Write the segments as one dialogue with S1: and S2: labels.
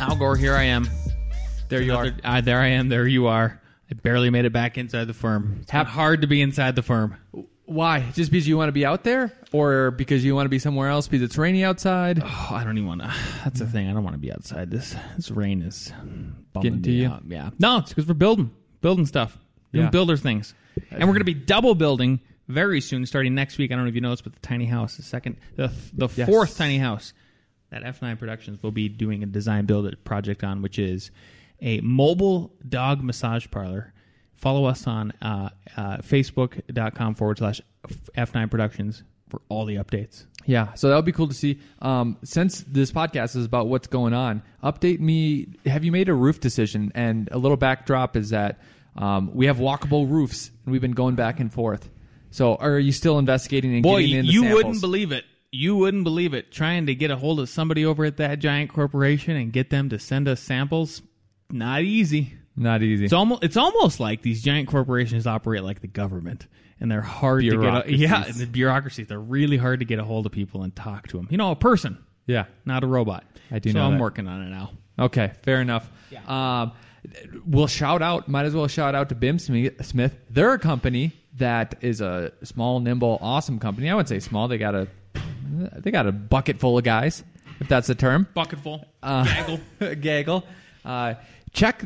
S1: Al Gore, here I am.
S2: There you are.
S1: Another- uh, there I am. There you are. I barely made it back inside the firm. It's hard to be inside the firm.
S2: Why? Just because you want to be out there, or because you want to be somewhere else because it's rainy outside?
S1: Oh, I don't even want to. That's the thing. I don't want to be outside. This this rain is bumming
S2: Getting to
S1: me
S2: you?
S1: out. Yeah. No, it's because we're building building stuff, doing
S2: Yeah.
S1: builder things, and we're going to be double building very soon, starting next week. I don't know if you noticed, but the tiny house, the second, the the
S2: Yes.
S1: fourth tiny house that F9 Productions will be doing a design build project on, which is a mobile dog massage parlor. Follow us on uh, uh, facebook.com forward slash F9 Productions for all the updates.
S2: Yeah, so that would be cool to see. Um, since this podcast is about what's going on, update me. Have you made a roof decision? And a little backdrop is that um, we have walkable roofs, and we've been going back and forth. So, are you still investigating and
S1: Boy,
S2: getting in the
S1: you
S2: samples?
S1: wouldn't believe it. You wouldn't believe it. Trying to get a hold of somebody over at that giant corporation and get them to send us samples, not easy.
S2: Not easy.
S1: It's almost it's almost like these giant corporations operate like the government, and they're hard to get. A, yeah, and the bureaucracies. They're really hard to get a hold of people and talk to them. You know, a person,
S2: yeah.
S1: not a robot.
S2: I do
S1: so
S2: know
S1: I'm
S2: that.
S1: working on it now.
S2: Okay, fair enough. Um, we'll shout out. Might as well shout out to BIMsmith. They're a company that is a small, nimble, awesome company. I would say small. They got a they got a bucket full of guys, if that's the term.
S1: Bucketful,
S2: Uh,
S1: gaggle.
S2: gaggle. Uh, check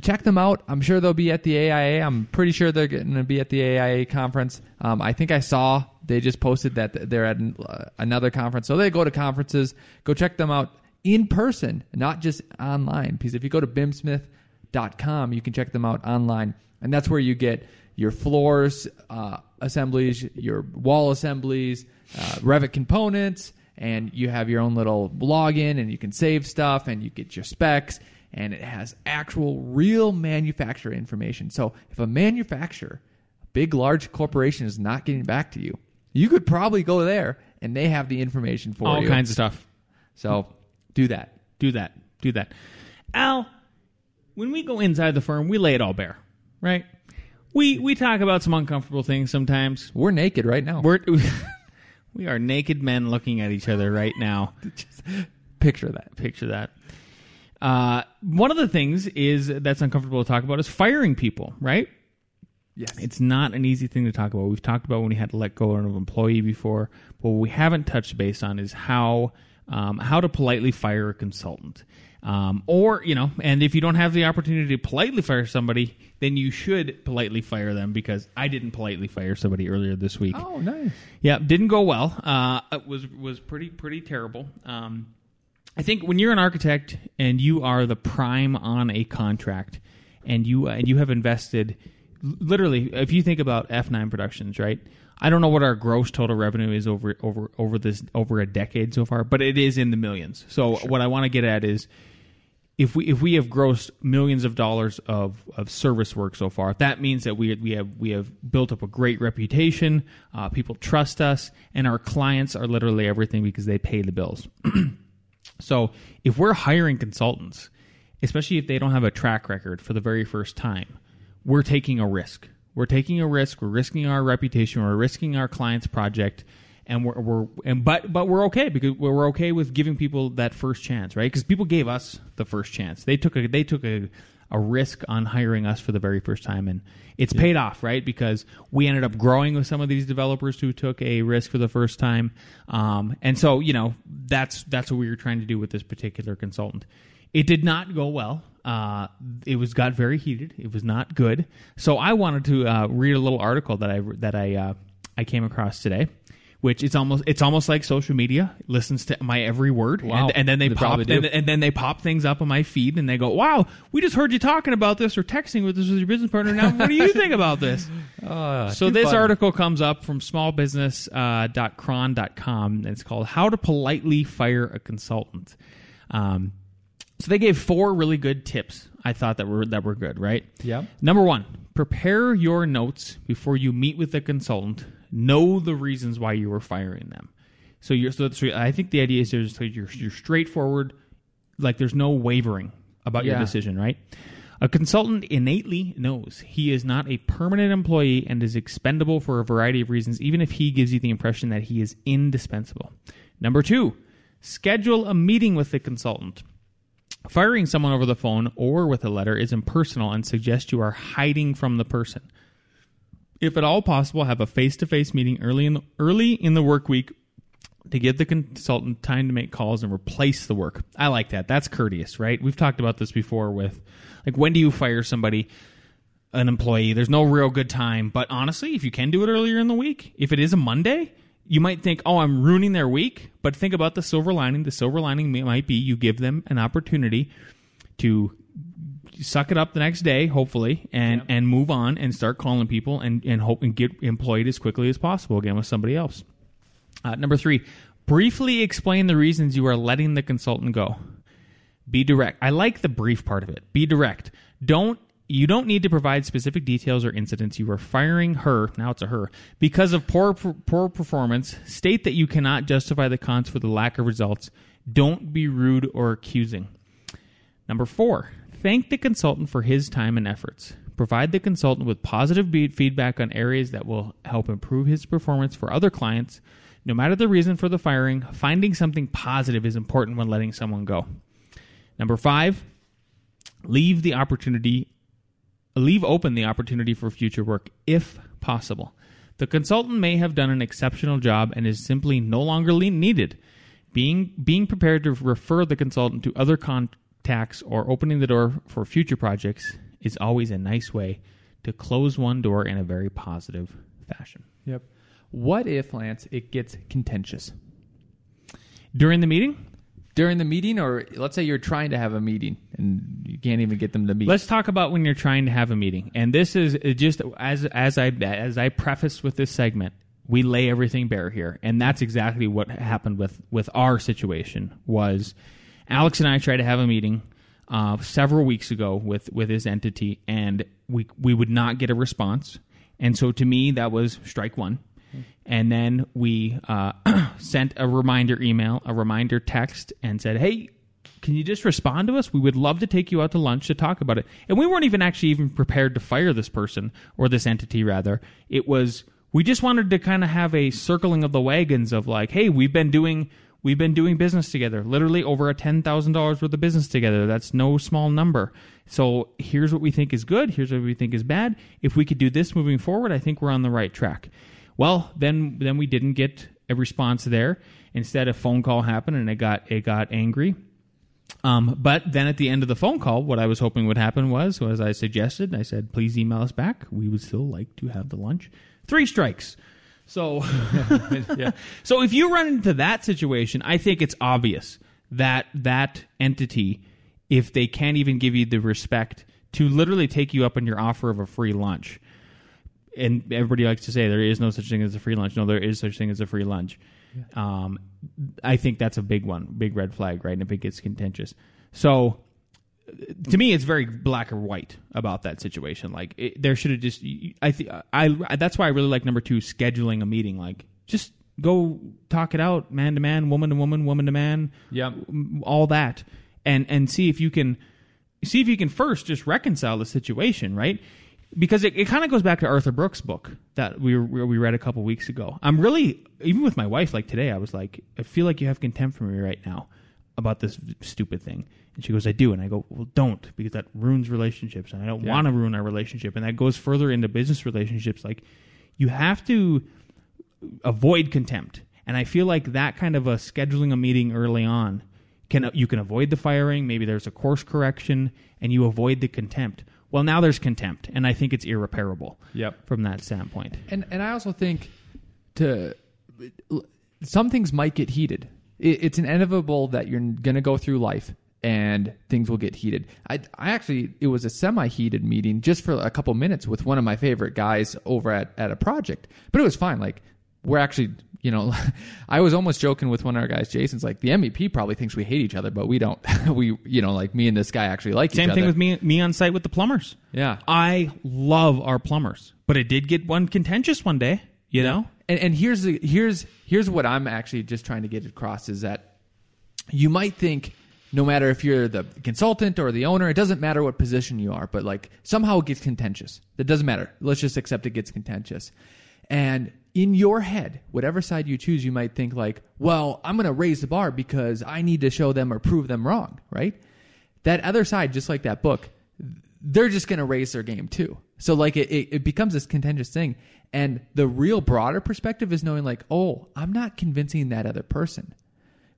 S2: check them out. I'm sure they'll be at the AIA. I'm pretty sure they're going to be at the AIA conference. Um, I think I saw they just posted that they're at uh, another conference. So they go to conferences. Go check them out in person, not just online. Because if you go to bimsmith.com, you can check them out online, and that's where you get your floors uh, assemblies, your wall assemblies, uh, Revit components, and you have your own little login, and you can save stuff, and you get your specs, and it has actual real manufacturer information. So if a manufacturer, a big large corporation, is not getting back to you, you could probably go there, and they have the information for
S1: all
S2: you.
S1: kinds of stuff.
S2: So do that.
S1: Do that. Do that. Al, when we go inside the firm, we lay it all bare, right? We we talk about some uncomfortable things sometimes.
S2: We're naked right now.
S1: We're we are naked men looking at each other right now.
S2: Just Picture that.
S1: Picture that. Uh, one of the things is that's uncomfortable to talk about is firing people, right?
S2: Yes.
S1: It's not an easy thing to talk about. We've talked about when we had to let go of an employee before, but what we haven't touched base on is how um, how to politely fire a consultant. Um, or you know, and if you don't have the opportunity to politely fire somebody, then you should politely fire them because I didn't politely fire somebody earlier this week.
S2: oh, nice.
S1: Yeah, didn't go well. Uh, it was was pretty pretty terrible. Um, I think when you're an architect and you are the prime on a contract, and you uh, and you have invested, literally, if you think about F9 Productions, right? I don't know what our gross total revenue is over over over this over a decade so far, but it is in the millions. So what I want to get at is if we if we have grossed millions of dollars of, of service work so far, that means that we we have we have built up a great reputation. Uh, people trust us, and our clients are literally everything because they pay the bills. so if we're hiring consultants, especially if they don't have a track record for the very first time, we're taking a risk. We're taking a risk. We're risking our reputation. We're risking our client's project, and we're, we're and but but we're okay because we're okay with giving people that first chance, right? Because people gave us the first chance. They took a they took a a risk on hiring us for the very first time, and it's paid off, right? Because we ended up growing with some of these developers who took a risk for the first time, um, and so you know that's that's what we were trying to do with this particular consultant. It did not go well. Uh, it was got very heated. It was not good. So I wanted to uh, read a little article that I that I uh, I came across today, which it's almost it's almost like social media it listens to my every word,
S2: Wow.
S1: and, and then they,
S2: They
S1: pop and, and then they pop things up on my feed, and they go, "Wow, we just heard you talking about this or texting with this with your business partner. Now, what do you think about this?"
S2: Uh,
S1: So this
S2: funny.
S1: article comes up from smallbusiness.chron.com, and it's called "How to Politely Fire a Consultant." Um, So they gave four really good tips. I thought that were that were good, right?
S2: Yep.
S1: Number one, prepare your notes before you meet with the consultant. Know the reasons why you were firing them. So you're so that's, I think the idea is there's so you're you're straightforward, like there's no wavering about your decision, right? A consultant innately knows he is not a permanent employee and is expendable for a variety of reasons, even if he gives you the impression that he is indispensable. Number two, schedule a meeting with the consultant. Firing someone over the phone or with a letter is impersonal and suggests you are hiding from the person. If at all possible, have a face-to-face meeting early in the, early in the work week to give the consultant time to make calls and replace the work. I like that. That's courteous, right? We've talked about this before with like when do you fire somebody an employee? There's no real good time, but honestly, if you can do it earlier in the week, if it is a Monday, you might think, "Oh, I'm ruining their week." But think about the silver lining. The silver lining might be you give them an opportunity to suck it up the next day, hopefully, and and move on and start calling people and and hope and get employed as quickly as possible again with somebody else. Uh, number three, briefly explain the reasons you are letting the consultant go. Be direct. I like the brief part of it. Be direct. Don't you don't need to provide specific details or incidents. You are firing her. Now it's a her because of poor poor performance. State that you cannot justify the cons for the lack of results. Don't be rude or accusing. Number four, thank the consultant for his time and efforts. Provide the consultant with positive feedback on areas that will help improve his performance for other clients. No matter the reason for the firing, finding something positive is important when letting someone go. Number five, leave the opportunity, leave open the opportunity for future work if possible. The consultant may have done an exceptional job and is simply no longer needed. Being being prepared to refer the consultant to other contacts or opening the door for future projects is always a nice way to close one door in a very positive fashion.
S2: Yep. What if Lance it gets contentious
S1: During the meeting,
S2: during the meeting, or let's say you're trying to have a meeting and you can't even get them to meet?
S1: Let's talk about when you're trying to have a meeting. And this is just as as I as I prefaced with this segment, we lay everything bare here, and that's exactly what happened with with our situation. Was Alex and I tried to have a meeting uh, several weeks ago with with his entity, and we we would not get a response. And so to me, that was strike one. And then we uh, sent a reminder email, a reminder text, and said, "Hey, can you just respond to us? We would love to take you out to lunch to talk about it." And we weren't even actually even prepared to fire this person or this entity. Rather, it was we just wanted to kind of have a circling of the wagons of like, "Hey, we've been doing." We've been doing business together, literally over a ten thousand dollars worth of business together. That's no small number. So here's what we think is good. Here's what we think is bad. If we could do this moving forward, I think we're on the right track. Well, then then we didn't get a response there. Instead, a phone call happened, and it got it got angry. Um, but then at the end of the phone call, what I was hoping would happen was, as I suggested, I said, "Please email us back. We would still like to have the lunch." Three strikes. So,
S2: yeah.
S1: so if you run into that situation, I think it's obvious that that entity, if they can't even give you the respect to literally take you up on your offer of a free lunch, and everybody likes to say there is no such thing as a free lunch. No, there is such thing as a free lunch. Um, I think that's a big one, big red flag, right? And if it gets contentious, so to me, it's very black or white about that situation. Like it, there should have just. I think I. That's why I really like number two, scheduling a meeting. Like just go talk it out, man to man, woman to woman, woman to man.
S2: yeah
S1: all that, and and see if you can see if you can first just reconcile the situation, right? Because it, it kind of goes back to Arthur Brooks' book that we we read a couple weeks ago. I'm really even with my wife like today. I was like, I feel like you have contempt for me right now about this stupid thing. And she goes, I do. And I go, well, don't, because that ruins relationships. And I don't
S2: Yeah.
S1: want to ruin our relationship. And that goes further into business relationships. Like, you have to avoid contempt. And I feel like that kind of a scheduling a meeting early on can you can avoid the firing. Maybe there's a course correction, and you avoid the contempt. Well, now there's contempt, and I think it's irreparable.
S2: Yep.
S1: From that standpoint.
S2: And and I also think to some things might get heated. It, it's inevitable that you're going to go through life and things will get heated. I, I actually it was a semi-heated meeting just for a couple minutes with one of my favorite guys over at, at a project, but it was fine. Like we're actually, you know, I was almost joking with one of our guys, Jason's like, the MEP probably thinks we hate each other, but we don't. we, you know, like me and this guy actually like
S1: Same
S2: each
S1: thing with me me on site with the plumbers.
S2: Yeah.
S1: I love our plumbers, but it did get one contentious one day. You know,
S2: And, and here's the, here's here's what I'm actually just trying to get across is that you might think no matter if you're the consultant or the owner, it doesn't matter what position you are, but like somehow it gets contentious. That doesn't matter. Let's just accept it gets contentious. And in your head, whatever side you choose, you might think like, well, I'm going to raise the bar because I need to show them or prove them wrong, right? That other side, just like that book, they're just going to raise their game too. So like it, it, it becomes this contentious thing. And the real broader perspective is knowing like, oh, I'm not convincing that other person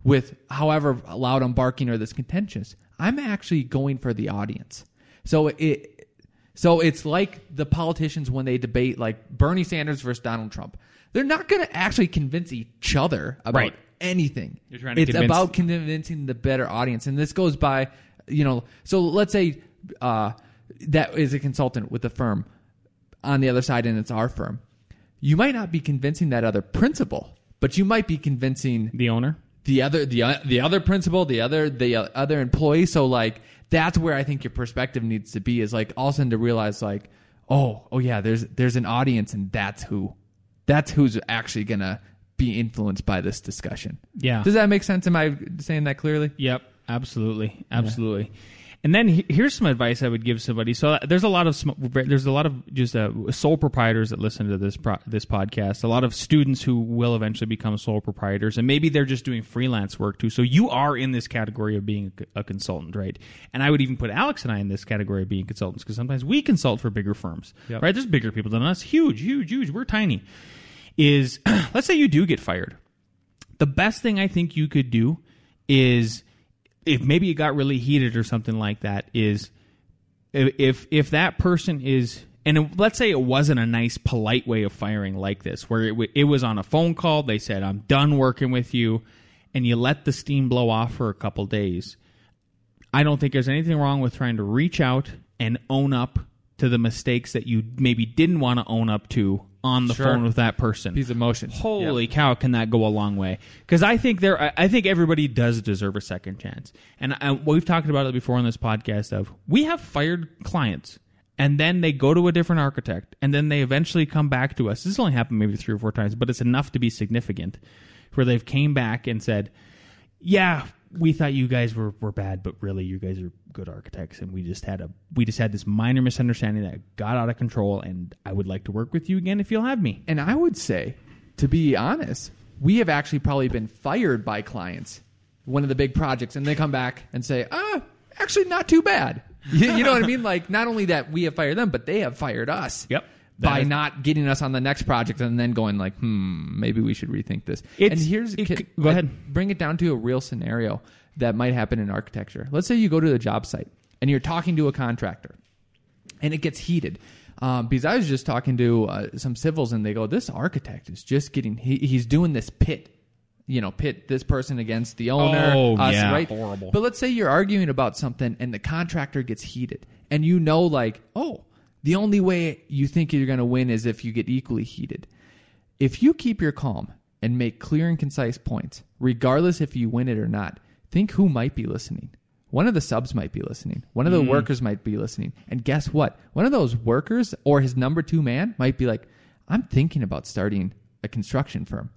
S2: with however loud I'm barking or this contentious. I'm actually going for the audience. So it so it's like the politicians when they debate like Bernie Sanders versus Donald Trump. They're not going to actually convince each other about
S1: Right.
S2: anything.
S1: You're trying to
S2: it's
S1: convince-
S2: about convincing the better audience. And this goes by, you know, so let's say uh, that is a consultant with a firm on the other side and it's our firm. You might not be convincing that other principal, but you might be convincing
S1: the owner.
S2: the other the uh, the other principal, the other the uh, other employee. So like that's where I think your perspective needs to be is like all of a sudden to realize like oh oh yeah there's there's an audience and that's who that's who's actually gonna be influenced by this discussion.
S1: Yeah.
S2: Does that make sense? Am I saying that clearly?
S1: Yep, absolutely, absolutely. And then he- here's some advice I would give somebody. So uh, there's a lot of sm- there's a lot of just uh, sole proprietors that listen to this pro- this podcast. A lot of students who will eventually become sole proprietors, and maybe they're just doing freelance work too. So you are in this category of being a, a consultant, right? And I would even put Alex and I in this category of being consultants because sometimes we consult for bigger firms,
S2: Yep.
S1: right? There's bigger people than us, huge, huge, huge. We're tiny. Is let's say you do get fired the best thing I think you could do is if maybe it got really heated or something like that is if if, that person is and let's say it wasn't a nice polite way of firing like this where it, it was on a phone call they said I'm done working with you and you let the steam blow off for a couple days I don't think there's anything wrong with trying to reach out and own up to the mistakes that you maybe didn't want to own up to on the
S2: Sure.
S1: phone with that person
S2: These emotions.
S1: Holy cow, can that go a long way? Because I think there, I- I think everybody does deserve a second chance, and I, we've talked about it before on this podcast. Of we have fired clients, and then they go to a different architect, and then they eventually come back to us. This only happened maybe three or four times, but it's enough to be significant, where they've came back and said, "Yeah, we thought you guys were, were bad, but really you guys are good architects, and we just had a we just had this minor misunderstanding that got out of control, and I would like to work with you again if you'll have me."
S2: And I would say, to be honest, we have actually probably been fired by clients, one of the big projects, and they come back and say, ah, actually not too bad. You, you know what I mean? Like, not only that we have fired them, but they have fired us.
S1: Yep.
S2: By
S1: is-
S2: not getting us on the next project and then going like, hmm, maybe we should rethink this. And here's
S1: it
S2: can-
S1: go ahead.
S2: Bring it down to a real scenario that might happen in architecture. Let's say you go to the job site and you're talking to a contractor and it gets heated. Um, because I was just talking to uh, some civils, and they go, "This architect is just getting he, he's doing this pit, you know, pit this person against the owner,
S1: Oh,
S2: us,
S1: yeah,
S2: right?
S1: horrible.
S2: But let's say you're arguing about something, and the contractor gets heated, and you know, like, oh, the only way you think you're going to win is if you get equally heated. If you keep your calm and make clear and concise points, regardless if you win it or not, think who might be listening. One of the subs might be listening. One of the mm. workers might be listening. And guess what? One of those workers or his number two man might be like, I'm thinking about starting a construction firm.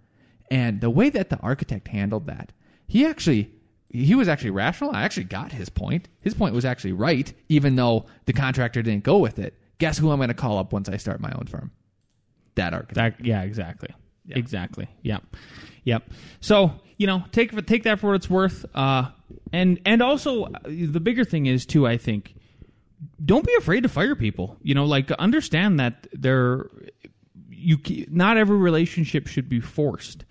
S2: And the way that the architect handled that, he actually he was actually rational. I actually got his point. His point was actually right, even though the contractor didn't go with it. Guess who I'm going to call up once I start my own firm? That architect.
S1: That, yeah, exactly. Exactly. Yep. Yep. So, you know, take take that for what it's worth. Uh and and also uh, the bigger thing is too, I think, don't be afraid to fire people. You know, like understand that they're you not every relationship should be forced.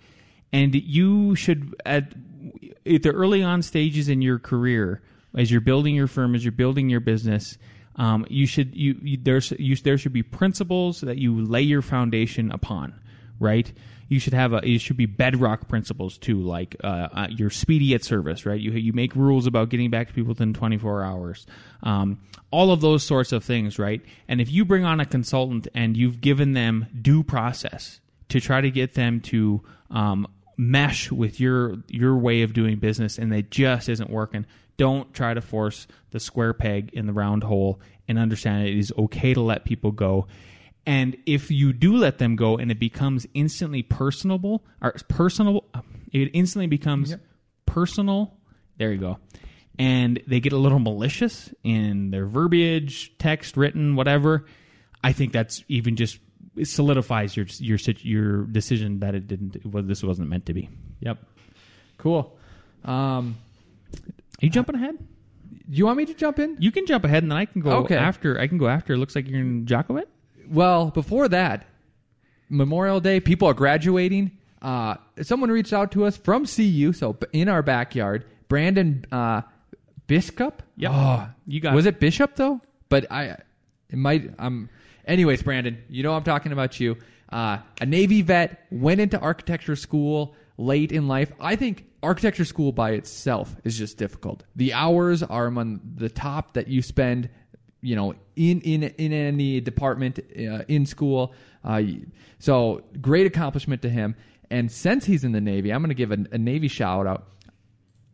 S1: And you should at at the early on stages in your career as you're building your firm, as you're building your business, um, you should you, you there's you, there should be principles that you lay your foundation upon, right? You should have a it should be bedrock principles too, like uh, uh, you're speedy at service, right? You you make rules about getting back to people within 24 hours, um, all of those sorts of things, right? And if you bring on a consultant and you've given them due process to try to get them to um, mesh with your your way of doing business, and it just isn't working. Don't try to force the square peg in the round hole, and understand it is okay to let people go. And if you do let them go, and it becomes instantly personable or personal, it instantly becomes personal. There you go. And they get a little malicious in their verbiage, text, written, whatever. I think that's even just it solidifies your your your decision that it didn't. Was, this wasn't meant to be.
S2: Yep. Cool. Um,
S1: you jumping ahead?
S2: Do you want me to jump in?
S1: You can jump ahead, and then I can go
S2: Okay.
S1: after. I can go after. It looks like you're in Jacobit.
S2: Well, before that, Memorial Day, people are graduating. Uh, someone reached out to us from CU, so b- in our backyard. Brandon uh, Bishop.
S1: Yep.
S2: Oh,
S1: You got
S2: Was
S1: it.
S2: it Bishop though? But I, it might. Um. Anyways, Brandon, you know I'm talking about you. Uh, a Navy vet went into architecture school late in life. I think architecture school by itself is just difficult. The hours are among the top that you spend you know in in in any department uh, in school uh, so great accomplishment to him and since he's in the navy i'm going to give a, a navy shout out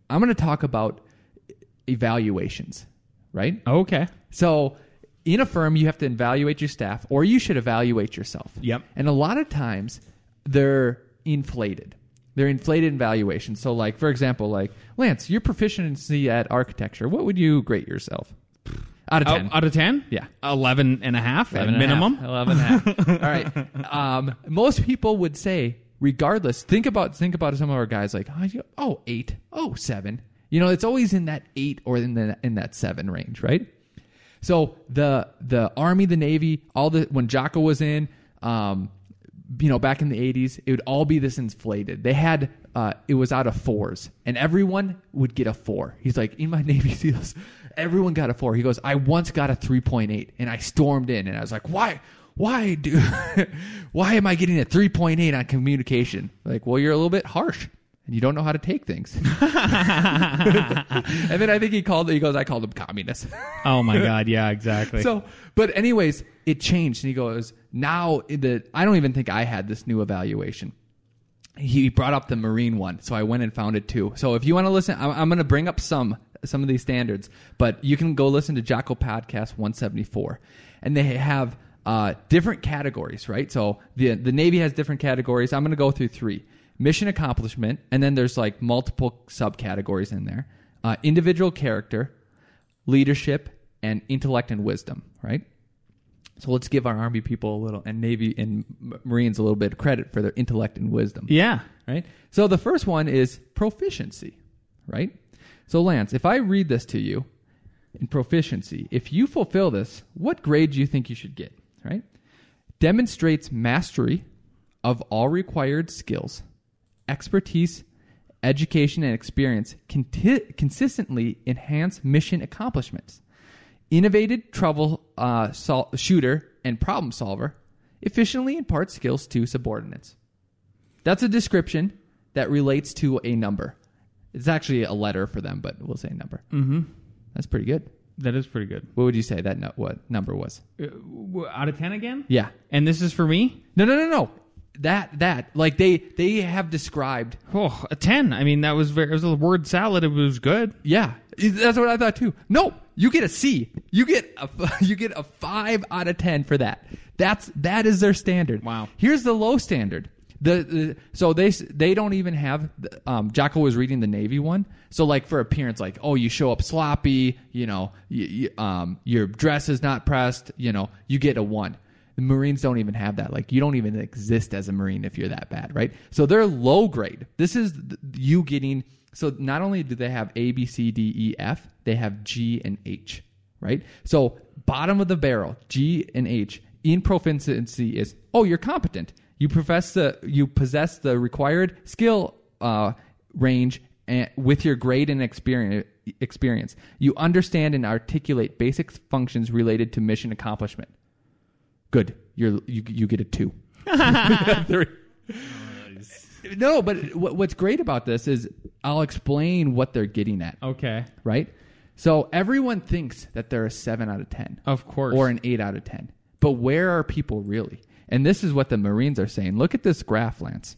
S2: i'm going to talk about evaluations right
S1: Okay.
S2: so in a firm you have to evaluate your staff or you should evaluate yourself
S1: Yep.
S2: and a lot of times they're inflated they're inflated in valuation so like for example like lance your proficiency at architecture what would you grade yourself out of 10
S1: Out, out of ten,
S2: Yeah.
S1: 11 and a half at
S2: 11 and a half.
S1: minimum.
S2: 11 and a half. All right. Um, most people would say, regardless, think about think about some of our guys like, oh, you- oh, eight, oh, seven. You know, it's always in that eight or in the in that seven range, right? So the the Army, the Navy, all the when Jocko was in, um, you know, back in the '80s, it would all be this inflated. They had uh, it was out of fours, and everyone would get a four. He's like, in my Navy SEALs, everyone got a four. He goes, I once got a 3.8, and I stormed in, and I was like, why? Why do? why am I getting a 3.8 on communication? Like, well, you're a little bit harsh. And you don't know how to take things. and then I think he called. He goes, "I called him communist."
S1: Oh my god, yeah, exactly.
S2: So, but anyways, it changed, and he goes, "Now the I don't even think I had this new evaluation." He brought up the Marine one, so I went and found it too. So if you want to listen, I'm, I'm going to bring up some some of these standards, but you can go listen to Jocko Podcast 174, and they have uh, different categories, right? So the the Navy has different categories. I'm going to go through three: mission accomplishment, and then there's like multiple subcategories in there: uh, individual character, leadership, and intellect and wisdom, right? So let's give our Army people a little, and Navy and Marines a little bit of credit for their intellect and wisdom,
S1: yeah.
S2: right? So the first one is proficiency, right? So Lance, if I read this to you in proficiency, if you fulfill this, what grade do you think you should get, right? Demonstrates mastery of all required skills, expertise, education, and experience conti- consistently enhance mission accomplishments. Innovative trouble uh, sol- shooter and problem solver, efficiently impart skills to subordinates. That's a description that relates to a number. It's actually a letter for them, but we'll say number.
S1: Mm-hmm.
S2: That's pretty good.
S1: That is pretty good.
S2: What would you say that no- what number was?
S1: Uh, w- out of ten again?
S2: Yeah.
S1: And this is for me.
S2: No, no, no, no. That that like they they have described.
S1: Oh, a ten. I mean, that was very. It was a word salad. It was good.
S2: Yeah, that's what I thought too. No, you get a C. You get a you get a five out of ten for that. That's that is their standard.
S1: Wow.
S2: Here's the low standard. The, the so they they don't even have. Um, Jocko was reading the Navy one. So like for appearance, like oh you show up sloppy, you know, you, you, um your dress is not pressed, you know, you get a one. The Marines don't even have that. Like you don't even exist as a Marine if you're that bad, right? So they're low grade. This is you getting. So not only do they have A, B, C, D, E, F, they have G and H, right? So bottom of the barrel, G and H in proficiency is oh you're competent. You profess the you possess the required skill uh, range and with your grade and experience. Experience. You understand and articulate basic functions related to mission accomplishment. Good. You're you you get a two. Three. no, but what, what's great about this is I'll explain what they're getting at.
S1: Okay.
S2: Right. So everyone thinks that they're a seven out of ten,
S1: Of course.
S2: or an eight out of ten. But where are people really? And this is what the Marines are saying. Look at this graph, Lance.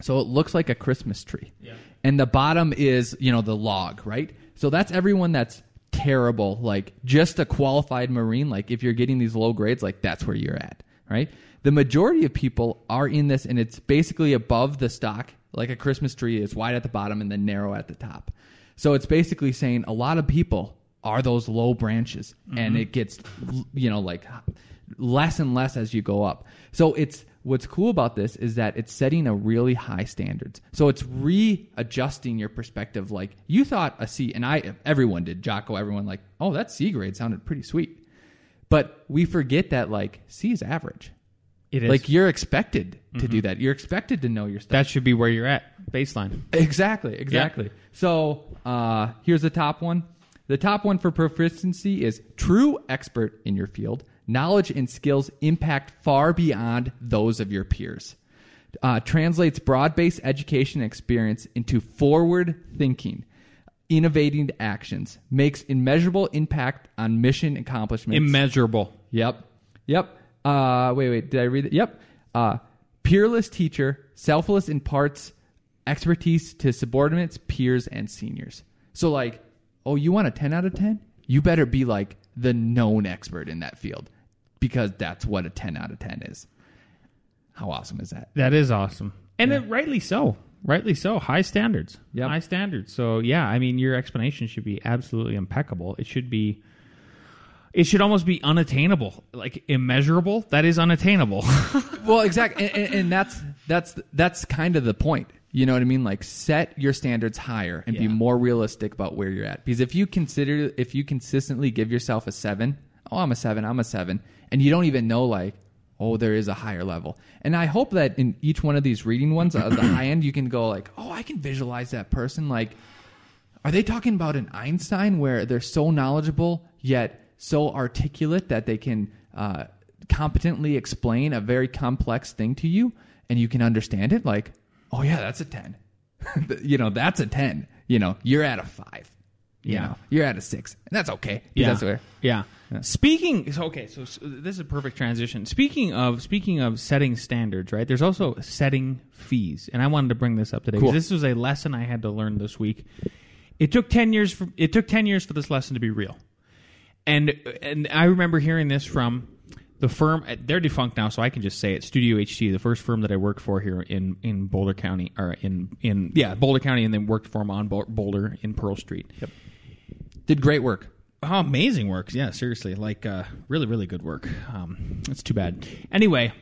S2: So it looks like a Christmas tree.
S1: Yeah.
S2: And the bottom is, you know, the log, right? So that's everyone that's terrible, like just a qualified Marine. Like if you're getting these low grades, like that's where you're at, right? The majority of people are in this and it's basically above the stock, like a Christmas tree is wide at the bottom and then narrow at the top. So it's basically saying a lot of people are those low branches and mm-hmm. it gets, you know, like less and less as you go up. So it's what's cool about this is that it's setting a really high standards. So it's readjusting your perspective. Like you thought a C, and I, everyone did, Jocko, everyone like, oh, that C grade sounded pretty sweet. But we forget that like C is average.
S1: It is.
S2: Like you're expected to do that. You're expected to know your stuff.
S1: that should be where you're at, baseline.
S2: Exactly, exactly. So uh, here's the top one. The top one for proficiency is true expert in your field. Knowledge and skills impact far beyond those of your peers. Uh, translates broad based education experience into forward thinking, innovating actions, makes immeasurable impact on mission accomplishments.
S1: Immeasurable.
S2: Yep. Yep. Uh, wait, wait. Did I read it? Yep. Uh, peerless teacher, selfless imparts expertise to subordinates, peers, and seniors. So, like, oh, you want a 10 out of 10? You better be like the known expert in that field because that's what a 10 out of 10 is. How awesome is that?
S1: That is awesome, and it, rightly so. Rightly so. High standards.
S2: Yep.
S1: High standards. So yeah, I mean, your explanation should be absolutely impeccable. It should be. It should almost be unattainable, like immeasurable. That is unattainable.
S2: well, exactly, and, and, and that's that's that's kind of the point. You know what I mean? Like set your standards higher and be more realistic about where you're at. Because if you consider if you consistently give yourself a seven, oh, I'm a seven, I'm a seven, and you don't even know like, oh, there is a higher level. And I hope that in each one of these reading ones, uh, the high end, you can go like, oh, I can visualize that person. Like, are they talking about an Einstein where they're so knowledgeable yet so articulate that they can uh, competently explain a very complex thing to you and you can understand it? Like, oh yeah, that's a ten. you know, that's a ten. You know, you're at a five. You
S1: Yeah.
S2: know, you're at a six, and that's okay.
S1: yeah.
S2: that's where.
S1: yeah. Speaking so okay, so, so this is a perfect transition. Speaking of speaking of setting standards, right? There's also setting fees, and I wanted to bring this up today because
S2: Cool.
S1: this was a lesson I had to learn this week. It took ten years for it took ten years for this lesson to be real, and and I remember hearing this from the firm. Uh, they're defunct now, so I can just say it. Studio HT, the first firm that I worked for here in in Boulder County, or in in yeah Boulder County, and then worked for them on Boulder in Pearl Street. Yep.
S2: Did great work.
S1: Oh, amazing work. Yeah, seriously. Like, uh, really, really good work. Um, it's too bad. Anyway,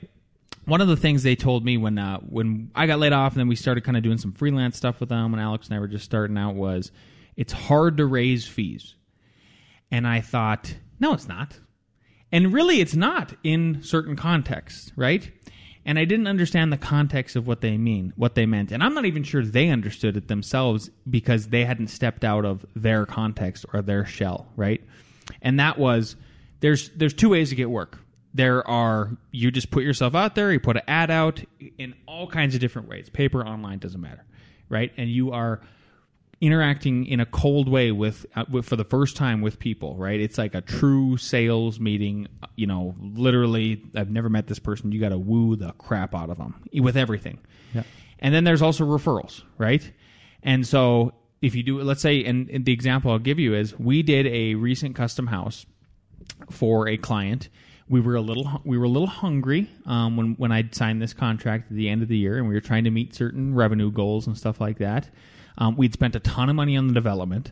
S1: one of the things they told me when uh, when I got laid off and then we started kind of doing some freelance stuff with them when Alex and I were just starting out was it's hard to raise fees. And I thought, no, it's not. And really, it's not in certain contexts, right? And I didn't understand the context of what they mean, what they meant. And I'm not even sure they understood it themselves because they hadn't stepped out of their context or their shell, right? And that was there's there's two ways to get work. There are you just put yourself out there, you put an ad out in all kinds of different ways. Paper, online, doesn't matter, right? And you are interacting in a cold way with, uh, with for the first time with people right it's like a true sales meeting you know literally i've never met this person you got to woo the crap out of them with everything
S2: Yeah.
S1: and then there's also referrals right and so if you do let's say and, and the example i'll give you is we did a recent custom house for a client. We were a little we were a little hungry um, when when I signed this contract at the end of the year, and we were trying to meet certain revenue goals and stuff like that. Um, we'd spent a ton of money on the development,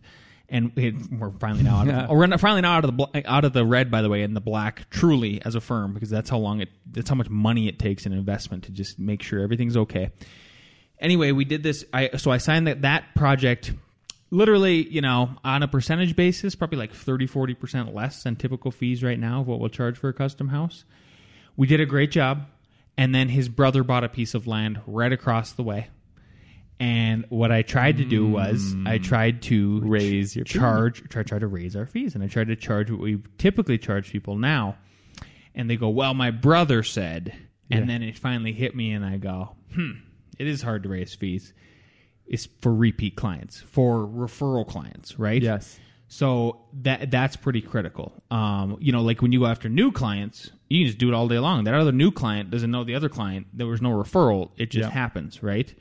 S1: and we had, we're finally now out of,
S2: Yeah.
S1: we're finally now out of the bl- out of the red, by the way, and the black. Truly, as a firm, because that's how long it that's how much money it takes in investment to just make sure everything's okay anyway, we did this. I so I signed that that project. Literally, you know, on a percentage basis, probably like 30, 40% less than typical fees right now of what we'll charge for a custom house. We did a great job. And then his brother bought a piece of land right across the way. And what I tried to do was I tried to
S2: Raise your
S1: charge, try, try to raise our fees. And I tried to charge what we typically charge people now. And they go, well, my brother said. And then it finally hit me, and I go, hmm, it is hard to raise fees. It's for repeat clients, for referral clients, right?
S2: Yes.
S1: So that that's pretty critical. Um, you know, like when you go after new clients, you can just do it all day long. That other new client doesn't know the other client. There was no referral. It just
S2: Yeah.
S1: happens, right?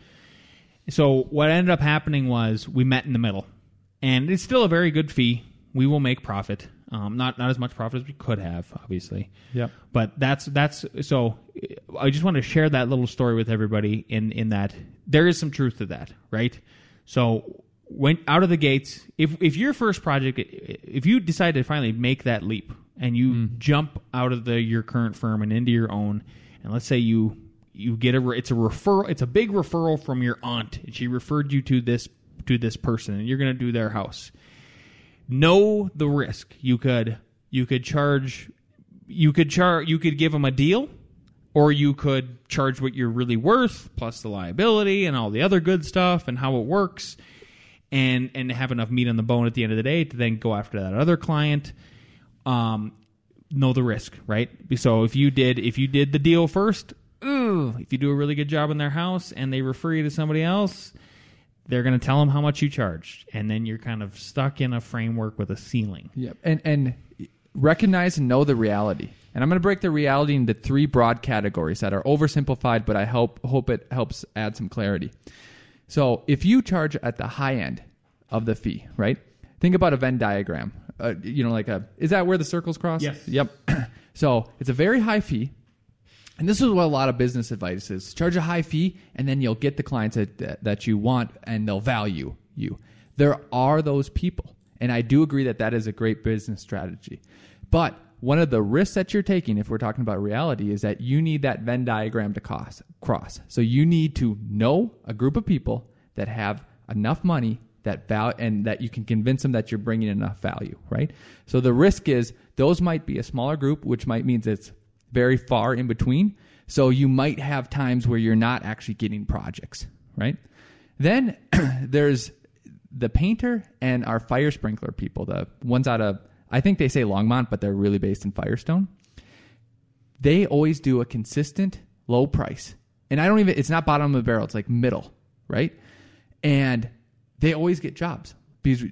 S1: So what ended up happening was we met in the middle, and it's still a very good fee. We will make profit, um, not not as much profit as we could have, obviously.
S2: Yep.
S1: But that's that's so. I just want to share that little story with everybody. In in that there is some truth to that, right? So when out of the gates, if if your first project, if you decide to finally make that leap and you hmm. jump out of the your current firm and into your own, and let's say you you get a it's a referral, it's a big referral from your aunt, and she referred you to this to this person, and you're going to do their house know the risk. You could you could charge you could charge you could give them a deal or you could charge what you're really worth plus the liability and all the other good stuff and how it works and and have enough meat on the bone at the end of the day to then go after that other client um know the risk right so if you did if you did the deal first ooh, if you do a really good job in their house and they refer you to somebody else they're going to tell them how much you charged and then you're kind of stuck in a framework with a ceiling
S2: Yep. And and recognize and know the reality. And I'm going to break the reality into three broad categories that are oversimplified, but I hope hope it helps add some clarity. So, if you charge at the high end of the fee, right? Think about a Venn diagram. Uh, you know, like a is that where the circles cross?
S1: Yes.
S2: Yep. so it's a very high fee, and this is what a lot of business advice is: charge a high fee, and then you'll get the clients that that you want, and they'll value you. There are those people, and I do agree that that is a great business strategy. But one of the risks that you're taking, if we're talking about reality, is that you need that Venn diagram to cross. cross. So you need to know a group of people that have enough money that val- and that you can convince them that you're bringing enough value, right? So the risk is those might be a smaller group, which might means it's very far in between. So you might have times where you're not actually getting projects, right? Then there's the painter and our fire sprinkler people, the ones out of I think they say Longmont, but they're really based in Firestone. They always do a consistent low price. And I don't even it's not bottom of the barrel, it's like middle, right? And they always get jobs. Because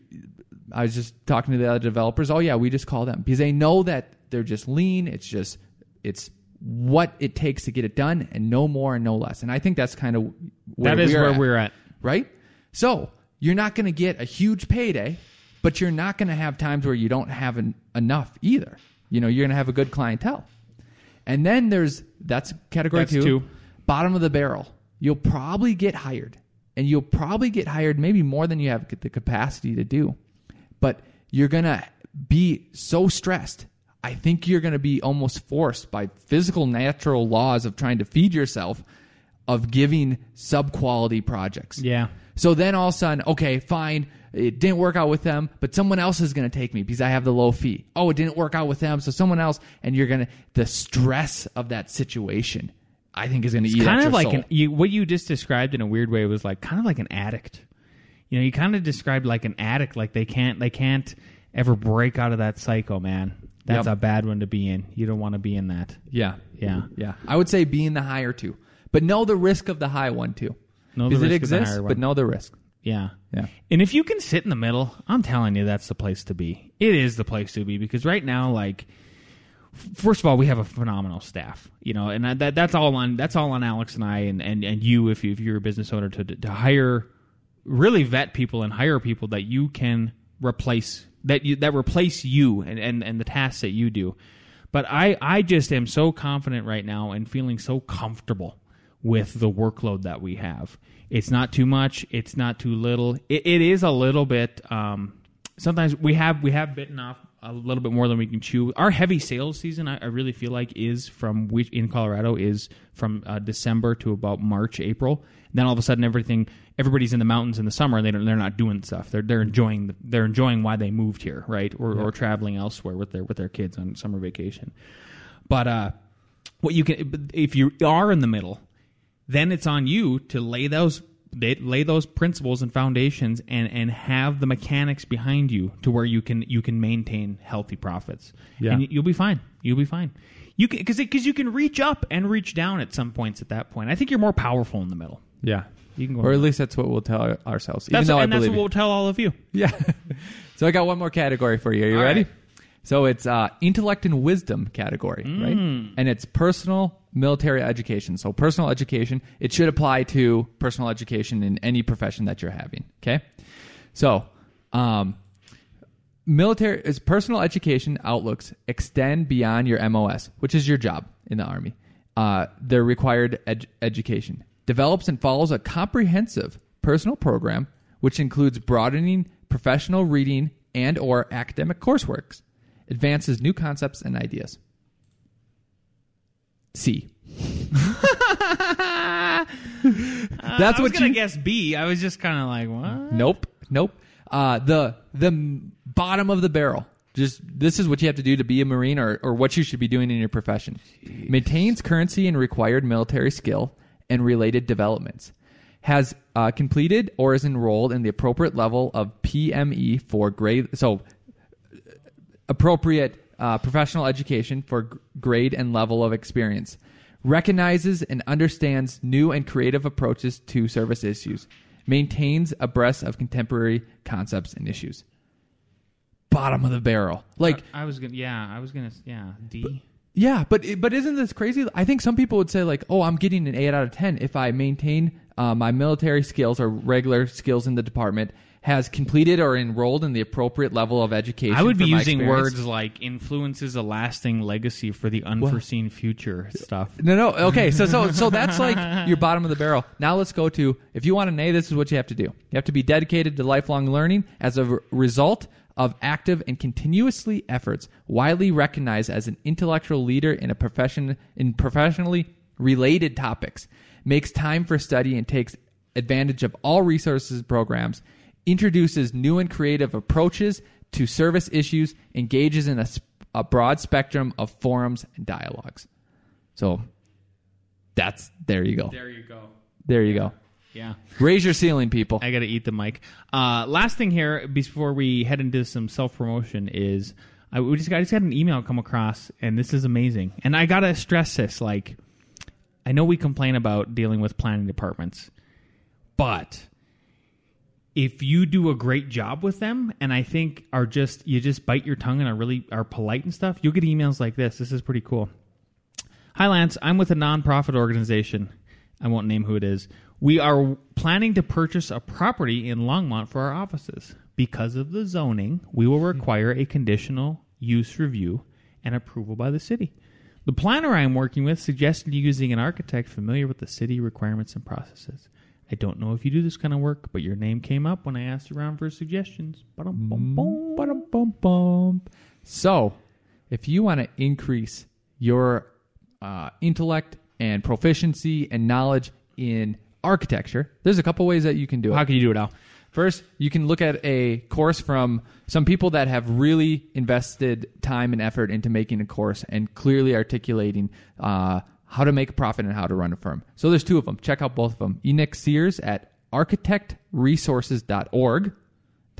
S2: I was just talking to the other developers, oh yeah, we just call them. Because they know that they're just lean, it's just it's what it takes to get it done and no more and no less. And I think that's kind of where
S1: that is
S2: we're
S1: where
S2: at
S1: we're at
S2: right? So you're not going to get a huge payday, but you're not going to have times where you don't have en- enough either. You know, you're going to have a good clientele. And then there's that's category
S1: That's
S2: two,
S1: two.
S2: bottom of the barrel. You'll probably get hired, and you'll probably get hired maybe more than you have the capacity to do. But you're going to be so stressed. I think you're going to be almost forced by physical, natural laws of trying to feed yourself of giving sub quality projects.
S1: yeah
S2: So then all of a sudden, okay, fine, it didn't work out with them, but someone else is going to take me because I have the low fee. Oh, it didn't work out with them, so someone else, and you're going to the stress of that situation. I think is going to eat
S1: kind of like
S2: soul.
S1: an you, what you just described in a weird way was like kind of like an addict you know you kind of described like an addict like they can't they can't ever break out of that cycle man that's
S2: Yep.
S1: a bad one to be in you don't want to be in that
S2: yeah,
S1: Yeah.
S2: yeah. I would say be in the higher two, but know the risk of the high one too.
S1: Know the
S2: because it
S1: risk of the
S2: exists, but know the risk.
S1: Yeah.
S2: Yeah.
S1: and if you can sit in the middle i'm telling you that's the place to be. It is the place to be because right now like first of all we have a phenomenal staff you know and that that's all on that's all on alex and i and and, and you if, you if you're a business owner to to hire really vet people and hire people that you can replace that you that replace you and and, and the tasks that you do. But i i just am so confident right now and feeling so comfortable with the workload that we have it's not too much it's not too little it, it is a little bit um sometimes we have we have bitten off a little bit more than we can chew. Our heavy sales season, I, I really feel like, is from we in Colorado is from uh, December to about March, April. then all of a sudden, everything everybody's in the mountains in the summer. and They don't, they're not doing stuff. They're they're enjoying the, they're enjoying why they moved here, right? Or or traveling elsewhere with their with their kids on summer vacation. But uh, what you can if you are in the middle, then it's on you to lay those they lay those principles and foundations and and have the mechanics behind you to where you can you can maintain healthy profits
S2: Yeah.
S1: and you'll be fine you'll be fine you can because because you can reach up and reach down at some points at that point i think you're more powerful in the middle
S2: Yeah.
S1: you can go
S2: Or at least that's what we'll tell ourselves.
S1: that's
S2: even though
S1: and
S2: I
S1: that's what we'll tell all of you
S2: Yeah. So I got one more category for you. Are you
S1: All
S2: ready?
S1: right.
S2: So it's uh, intellect and wisdom category, right? And it's personal military education. So personal education, it should apply to personal education in any profession that you're having. Okay. So, um, military is personal education outlooks extend beyond your MOS, which is your job in the army. Uh, their required ed- education develops and follows a comprehensive personal program, which includes broadening professional reading and or academic courseworks, advances new concepts and ideas. C. That's
S1: I was
S2: what
S1: gonna
S2: you
S1: guess B. I was just kind of like, what?
S2: Nope, nope. Uh, the the bottom of the barrel. Just this is what you have to do to be a marine, or or what you should be doing in your profession. Maintains currency and required military skill and related developments. Has uh, completed or is enrolled in the appropriate level of PME for grade. So appropriate uh, professional education for g- grade and level of experience, recognizes and understands new and creative approaches to service issues, maintains abreast of contemporary concepts and issues. Bottom of the barrel. Like,
S1: I, I was gonna. Yeah, I was gonna. Yeah, D.
S2: yeah, but but isn't this crazy? I think some people would say like, "Oh, I'm getting an eight out of ten if I maintain uh, my military skills or regular skills in the department." Has completed or enrolled in the appropriate level of education.
S1: I would be using
S2: experience.
S1: words like influences a lasting legacy for the unforeseen future stuff.
S2: No, no. Okay, so so so that's like your bottom of the barrel. Now let's go to if you want an A, this is what you have to do. You have to be dedicated to lifelong learning as a result of active and continuously efforts, widely recognized as an intellectual leader in a profession in professionally related topics, makes time for study and takes advantage of all resources and programs, introduces new and creative approaches to service issues, engages in a, a broad spectrum of forums and dialogues. So that's there you go.
S1: There you go.
S2: There you go.
S1: Yeah.
S2: Raise your ceiling, people.
S1: I got to eat the mic. Uh, last thing here before we head into some self promotion is I we just got, I just got an email come across, and this is amazing. And I gotta stress this: like, I know we complain about dealing with planning departments, but if you do a great job with them, and I think are just you just bite your tongue and are really are polite and stuff, you'll get emails like this. This is pretty cool. Hi, Lance. I'm with a nonprofit organization. I won't name who it is. We are planning to purchase a property in Longmont for our offices. Because of the zoning, we will require a conditional use review and approval by the city. The planner I am working with suggested using an architect familiar with the city requirements and processes. I don't know if you do this kind of work, but your name came up when I asked around for suggestions. Ba-dum-bum-bum.
S2: Ba-dum-bum-bum. So, if you want to increase your uh, intellect and proficiency and knowledge in architecture, there's a couple ways that you can do it.
S1: How can you do it, Al?
S2: First, you can look at a course from some people that have really invested time and effort into making a course and clearly articulating uh, how to make a profit and how to run a firm. So there's two of them. Check out both of them. Enoch Sears at architectresources.org,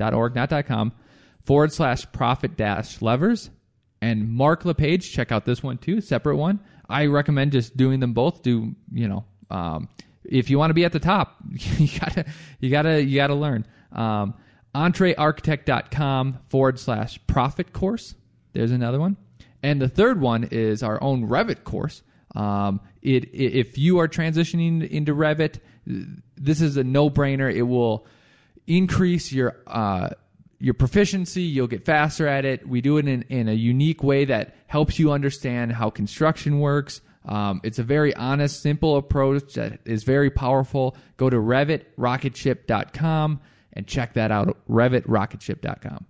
S2: .org, not .com, forward slash profit dash levers. And Mark LePage, check out this one too, separate one. I recommend just doing them both. Do, you know, um, if you want to be at the top, you gotta, you gotta, you gotta learn. Um, entrearchitect.com forward slash profit course. There's another one. And the third one is our own Revit course. Um, it, if you are transitioning into Revit, this is a no-brainer. It will increase your uh, your proficiency. You'll get faster at it. We do it in, in a unique way that helps you understand how construction works. Um, it's a very honest, simple approach that is very powerful. Go to revitrocketship.com and check that out. revitrocketship.com.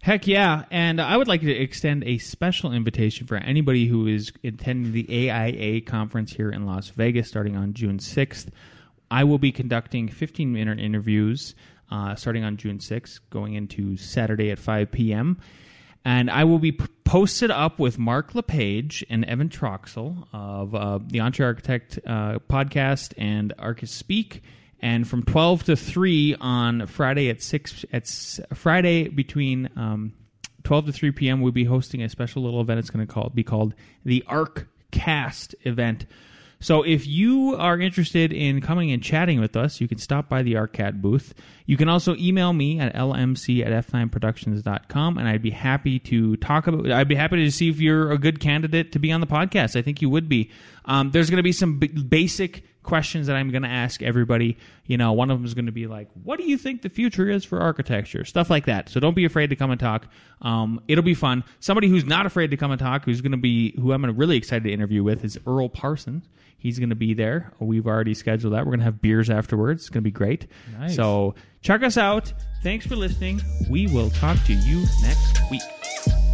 S1: Heck yeah. And I would like to extend a special invitation for anybody who is attending the AIA conference here in Las Vegas starting on June 6th. I will be conducting 15 minute interviews uh, starting on June 6th, going into Saturday at 5 p.m. And I will be p- posted up with Mark LePage and Evan Troxel of uh, the EntreArchitect uh, podcast and Archispeak. And from 12 to 3 on Friday at 6, at s- Friday between um, 12 to 3 p.m., we'll be hosting a special little event. It's going to call, be called the Arc Cast event. So if you are interested in coming and chatting with us, you can stop by the Arcat booth. You can also email me at lmc at f9productions.com, and I'd be happy to talk about. I'd be happy to see if you're a good candidate to be on the podcast. I think you would be. Um, there's going to be some b- basic questions that I'm going to ask everybody. You know, one of them is going to be like, "What do you think the future is for architecture?" Stuff like that. So don't be afraid to come and talk. Um, it'll be fun. Somebody who's not afraid to come and talk, who's going to be, who I'm really excited to interview with, is Earl Parsons. He's going to be there. We've already scheduled that. We're going to have beers afterwards. It's going to be great.
S2: Nice.
S1: So check us out. Thanks for listening. We will talk to you next week.